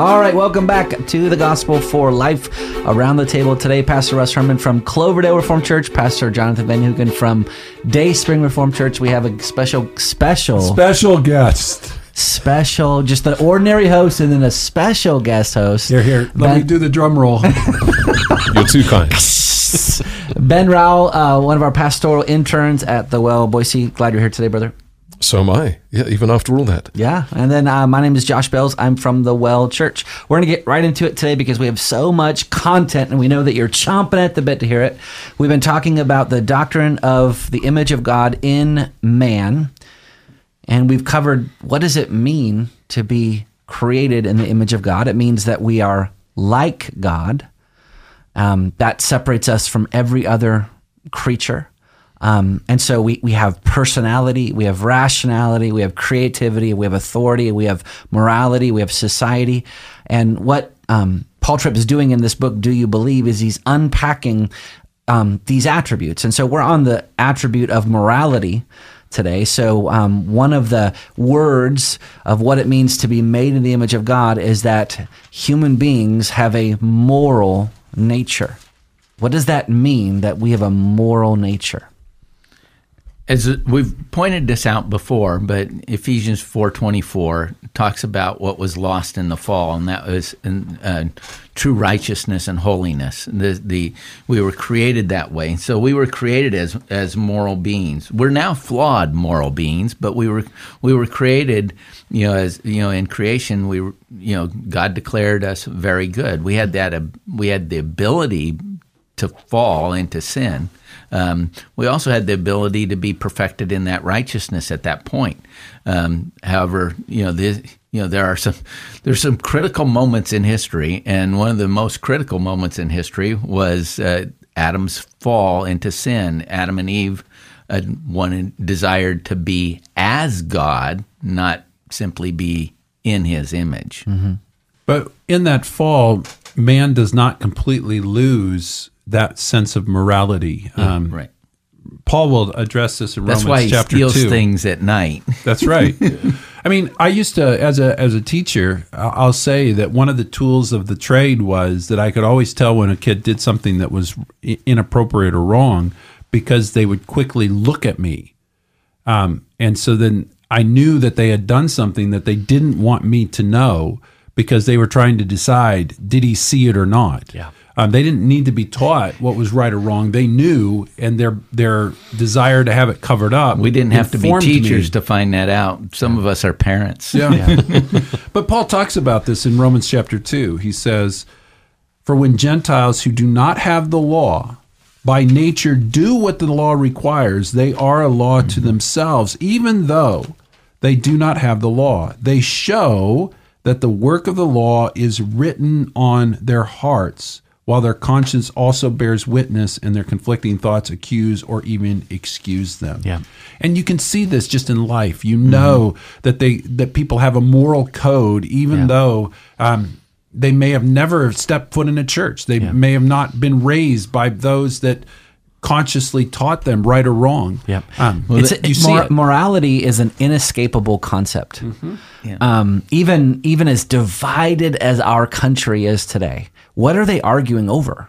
All right, welcome back to the Gospel for Life. Around the table today, Pastor Russ Herman from Cloverdale Reformed Church, Pastor Jonathan Van Hugen from Day Spring Reformed Church. We have a special, special, Special guest. special, just the ordinary host and then a special guest host. Here, here. Let me do the drum roll. You're too kind. Ben Rao, uh, one of our pastoral interns at the Well Boise. Glad you're here today, brother. So am I. Yeah, even after all that. Yeah. And then uh, my name is Josh Bells. I'm from the Well Church. We're going to get right into it today because we have so much content and we know that you're chomping at the bit to hear it. We've been talking about the doctrine of the image of God in man. And we've covered what does it mean to be created in the image of God? It means that we are like God. Um, that separates us from every other creature. Um, and so we, we have personality, we have rationality, we have creativity, we have authority, we have morality, we have society. And what um, Paul Tripp is doing in this book, Do You Believe, is he's unpacking um, these attributes. And so we're on the attribute of morality today. So, um, one of the words of what it means to be made in the image of God is that human beings have a moral nature. What does that mean that we have a moral nature? As we've pointed this out before, but Ephesians four twenty four talks about what was lost in the fall, and that was uh, true righteousness and holiness. The, the we were created that way, so we were created as as moral beings. We're now flawed moral beings, but we were we were created, you know, as you know, in creation, we were, you know, God declared us very good. We had that, we had the ability to fall into sin. Um, we also had the ability to be perfected in that righteousness at that point. Um, however, you know, you know, there are some there's some critical moments in history, and one of the most critical moments in history was uh, Adam's fall into sin. Adam and Eve uh, wanted desired to be as God, not simply be in His image. but in that fall, man does not completely lose that sense of morality. Um, Right. Paul will address this in That's Romans why he chapter steals 2. things at night. That's right. I mean, I used to, as a as a teacher, I'll say that one of the tools of the trade was that I could always tell when a kid did something that was inappropriate or wrong because they would quickly look at me, um, and so then I knew that they had done something that they didn't want me to know because they were trying to decide did he see it or not. Yeah. Um, they didn't need to be taught what was right or wrong. They knew, and their their desire to have it covered up. We didn't have to be informed me. teachers to find that out. Some of us are parents. Yeah. but Paul talks about this in Romans chapter 2. He says, For when Gentiles who do not have the law by nature do what the law requires, they are a law to themselves, even though they do not have the law. They show that the work of the law is written on their hearts, while their conscience also bears witness and their conflicting thoughts accuse or even excuse them. Yeah. And you can see this just in life. You know that they that people have a moral code, even Yeah. though um, they may have never stepped foot in a church. They may have not been raised by those that consciously taught them right or wrong. Yep. Um, it's, you see mor- it. morality is an inescapable concept. Um, even even as divided as our country is today, what are they arguing over?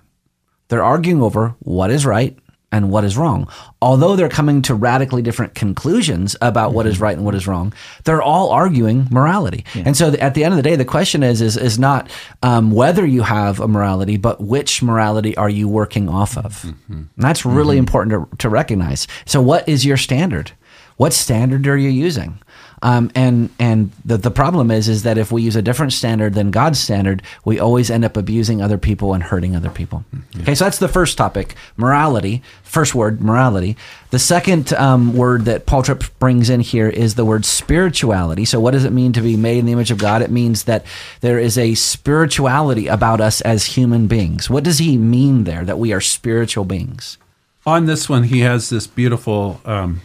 They're arguing over what is right and what is wrong. Although they're coming to radically different conclusions about what is mm-hmm. right and what is wrong, they're all arguing morality. And so, at the end of the day, the question is is is not um, whether you have a morality, but which morality are you working off of? Mm-hmm. And that's really mm-hmm. important to, to recognize. So, what is your standard? What standard are you using? Um, and and the, the problem is is that if we use a different standard than God's standard, we always end up abusing other people and hurting other people. Okay, so that's the first topic, morality. First word, morality. The second um, word that Paul Tripp brings in here is the word spirituality. So, what does it mean to be made in the image of God? It means that there is a spirituality about us as human beings. What does he mean there? That we are spiritual beings. on this one, he has this beautiful um,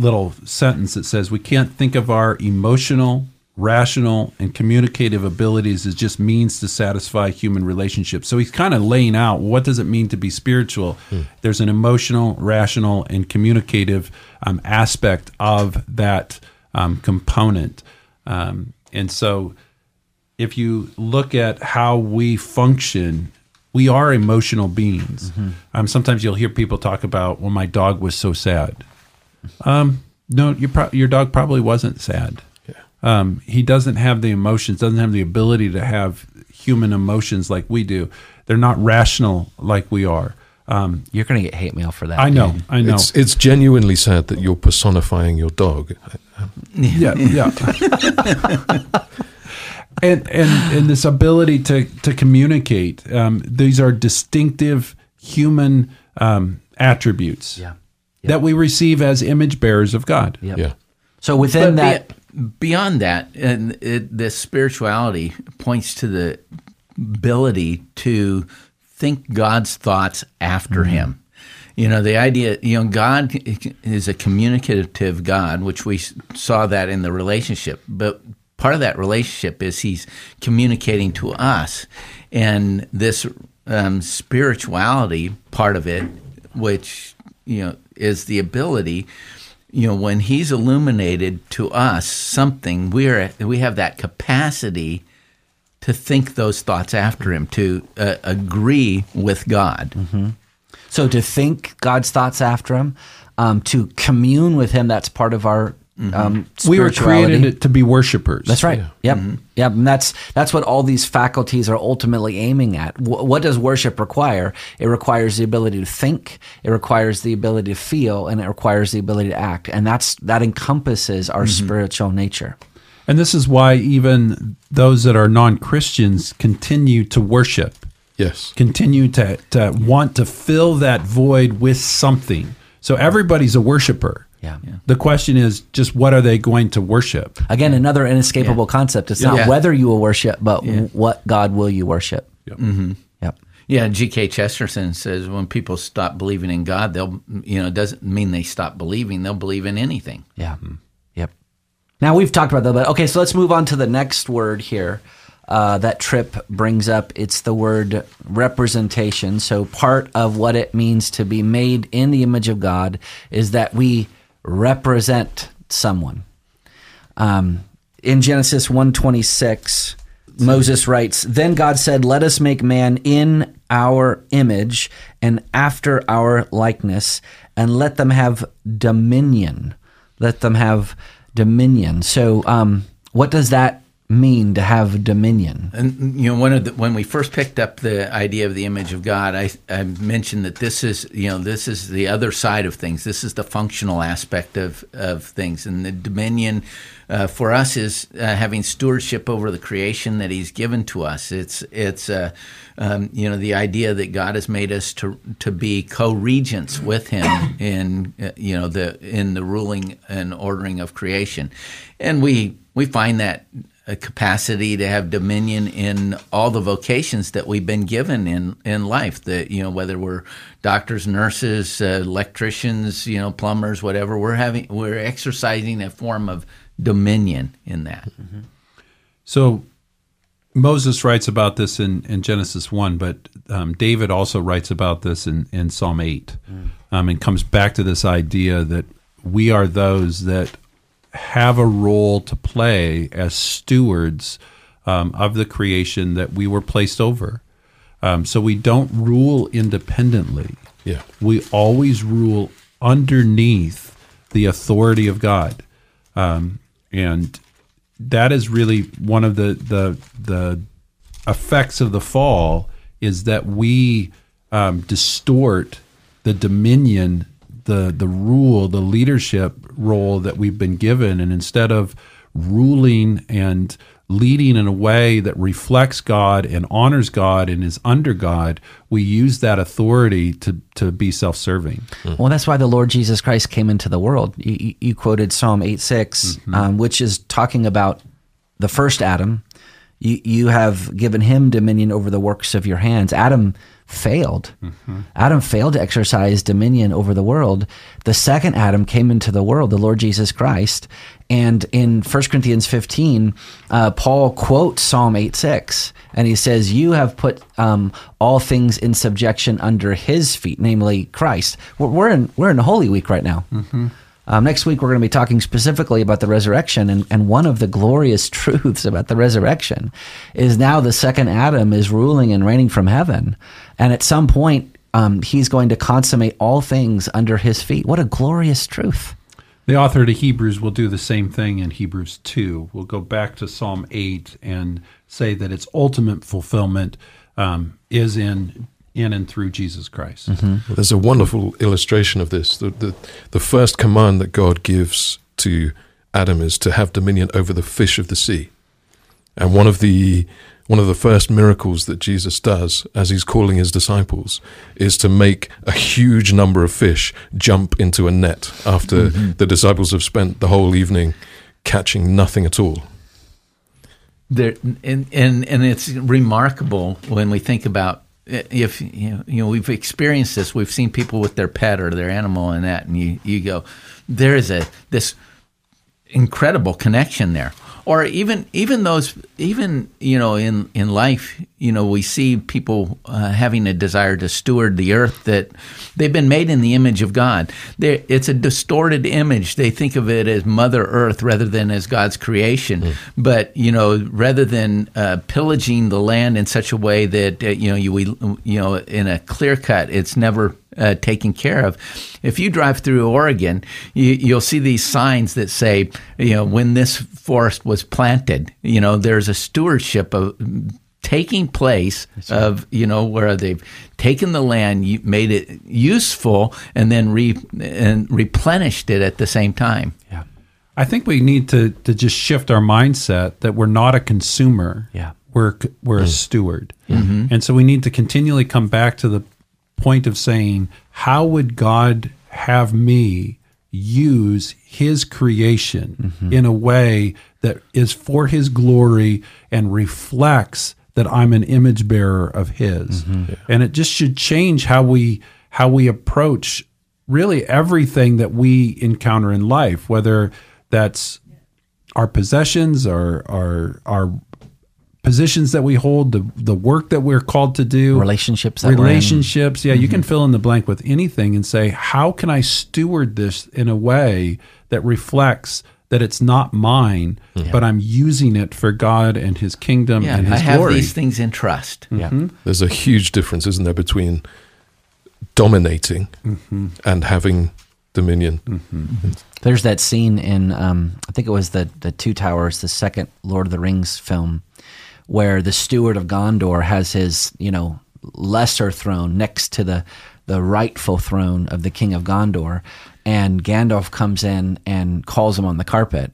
little sentence that says, We can't think of our emotional, rational, and communicative abilities as just means to satisfy human relationships. So he's kind of laying out what does it mean to be spiritual? There's an emotional, rational, and communicative um, aspect of that um, component. Um, and so if you look at how we function, we are emotional beings. Um, sometimes you'll hear people talk about, "Well, my dog was so sad." Um, no, your pro- your dog probably wasn't sad. Um, he doesn't have the emotions, doesn't have the ability to have human emotions like we do. They're not rational like we are. Um, You're going to get hate mail for that. I know, dude. I know. It's it's genuinely sad that you're personifying your dog. yeah, yeah. and and and this ability to to communicate. Um, these are distinctive human um, attributes Yeah. That we receive as image bearers of God. Yep. Yeah. So within But that, be- beyond that, and it, this spirituality points to the ability to think God's thoughts after Him. You know, the idea, you know, God is a communicative God, which we saw that in the relationship. But part of that relationship is He's communicating to us. And this um, spirituality part of it, which, you know, is the ability you know when he's illuminated to us something we're we have that capacity to think those thoughts after him to uh, agree with god. So to think God's thoughts after Him, um, to commune with Him, that's part of our Mm-hmm. um, We were created to be worshipers. That's right. Yep. Mm-hmm. Yep. And that's that's what all these faculties are ultimately aiming at. Wh- what does worship require? It requires the ability to think. It requires the ability to feel, and it requires the ability to act. And that's that encompasses our mm-hmm. spiritual nature. And this is why even those that are non Christians continue to worship, Yes. continue to, to want to fill that void with something. So everybody's a worshiper. Yeah. The question is just what are they going to worship? Again, another inescapable concept. It's not Yeah. whether you will worship, but what God will you worship. Mm-hmm. Yep. yeah gk chesterton says when people stop believing in god they'll you know it doesn't mean they stop believing they'll believe in anything Yeah. Yep. Now we've talked about that, but okay, so let's move on to the next word here. Uh, that Tripp brings up. It's the word representation. So part of what it means to be made in the image of God is that we represent someone. Um, in Genesis 126, Moses writes, Then God said, Let us make man in our image and after our likeness, and let them have dominion. Let them have dominion. So, um, what does that mean to have dominion? And you know, one of the, when we first picked up the idea of the image of God, I, I mentioned that this is you know this is the other side of things. This is the functional aspect of of things, and the dominion uh, for us is uh, having stewardship over the creation that He's given to us. It's it's uh, um, you know the idea that God has made us to to be co-regents with Him in uh, you know the in the ruling and ordering of creation, and we we find that a capacity to have dominion in all the vocations that we've been given in in life. That you know whether we're doctors, nurses, uh, electricians, you know plumbers, whatever. We're having we're exercising a form of dominion in that. So Moses writes about this in, in Genesis 1, but um, David also writes about this in, in Psalm 8 um, and comes back to this idea that we are those that have a role to play as stewards um, of the creation that we were placed over. Um, so we don't rule independently. Yeah. We always rule underneath the authority of God. Um, and that is really one of the the the effects of the fall is that we um, distort the dominion, the the rule, the leadership role that we've been given, and instead of ruling and leading in a way that reflects God and honors God and is under God, we use that authority to to be self-serving. Well, that's why the Lord Jesus Christ came into the world. You, you- quoted Psalm 8 6, um, which is talking about the first Adam. You, you have given him dominion over the works of your hands. Adam failed. Adam failed to exercise dominion over the world. The second Adam came into the world, the Lord Jesus Christ. And in 1 Corinthians 15, uh, Paul quotes Psalm 8 6, and he says, You have put um, all things in subjection under his feet, namely Christ. We're, we're, in, we're in Holy Week right now. Um, Um, next week, we're going to be talking specifically about the resurrection. And, and one of the glorious truths about the resurrection is now the second Adam is ruling and reigning from heaven. And at some point, um, he's going to consummate all things under his feet. What a glorious truth. The author to Hebrews will do the same thing in Hebrews 2. We'll go back to Psalm 8 and say that its ultimate fulfillment um, is in in and through Jesus Christ. Mm-hmm. There's a wonderful illustration of this. The, the, the first command that God gives to Adam is to have dominion over the fish of the sea. And one of the one of the first miracles that Jesus does as he's calling his disciples is to make a huge number of fish jump into a net after mm-hmm. the disciples have spent the whole evening catching nothing at all. There, and, and, and it's remarkable when we think about if you know, you know we've experienced this we've seen people with their pet or their animal and that and you, you go there is a this incredible connection there or even even those even you know in in life you know we see people uh, having a desire to steward the earth that they've been made in the image of God. They're, it's a distorted image. They think of it as Mother Earth rather than as God's creation. Mm. But you know, rather than uh, pillaging the land in such a way that uh, you know you we, you know in a clear cut, it's never uh, taken care of. If you drive through Oregon, you, will see these signs that say, you know, when this forest was planted, you know, there's a stewardship of taking place right. of you know where they've taken the land, made it useful, and then re and replenished it at the same time. Yeah. I think we need to to just shift our mindset that we're not a consumer. Yeah. We're we're mm. a steward. Mm-hmm. And so we need to continually come back to the point of saying, how would God have me use his creation mm-hmm. in a way that is for his glory and reflects that I'm an image bearer of his. Mm-hmm. And it just should change how we how we approach really everything that we encounter in life, whether that's our possessions, our our our positions that we hold, the the work that we're called to do, relationships, relationships. Yeah, mm-hmm. you can mm-hmm. fill in the blank with anything and say, how can I steward this in a way that reflects that it's not mine, yeah. but I'm using it for God and His kingdom yeah, and His glory. I have glory. these things in trust. Mm-hmm. Yeah. There's a huge difference, isn't there, between dominating mm-hmm. and having dominion. Mm-hmm. There's that scene in, um, I think it was the the Two Towers, the second Lord of the Rings film, where the steward of Gondor has his, you know, lesser throne next to the the rightful throne of the king of Gondor, and Gandalf comes in and calls him on the carpet,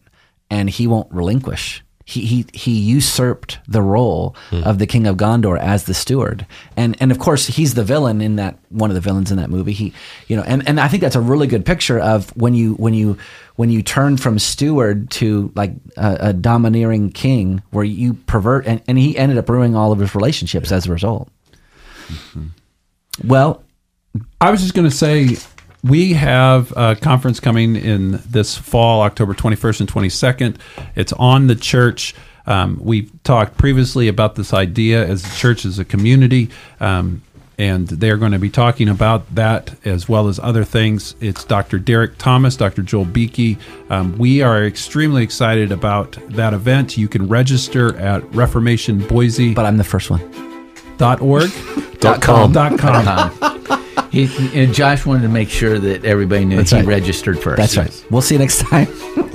and he won't relinquish. He he he usurped the role mm. of the king of Gondor as the steward, and and of course he's the villain in that one of the villains in that movie. He you know, and and I think that's a really good picture of when you when you when you turn from steward to like a, a domineering king, where you pervert, and, and he ended up ruining all of his relationships yeah. as a result. Mm-hmm. Well, I was just going to say we have a conference coming in this fall, October 21st and 22nd. It's on the church. Um, we've talked previously about this idea as a church, as a community, um, and they're going to be talking about that as well as other things. It's Dr. Derek Thomas, Dr. Joel Beeke. Um, we are extremely excited about that event. You can register at Reformation Boise. But I'm the first one. Dot org. dot com. Dot com. He, and Josh wanted to make sure that everybody knew That's he right. registered first. That's right. We'll see you next time.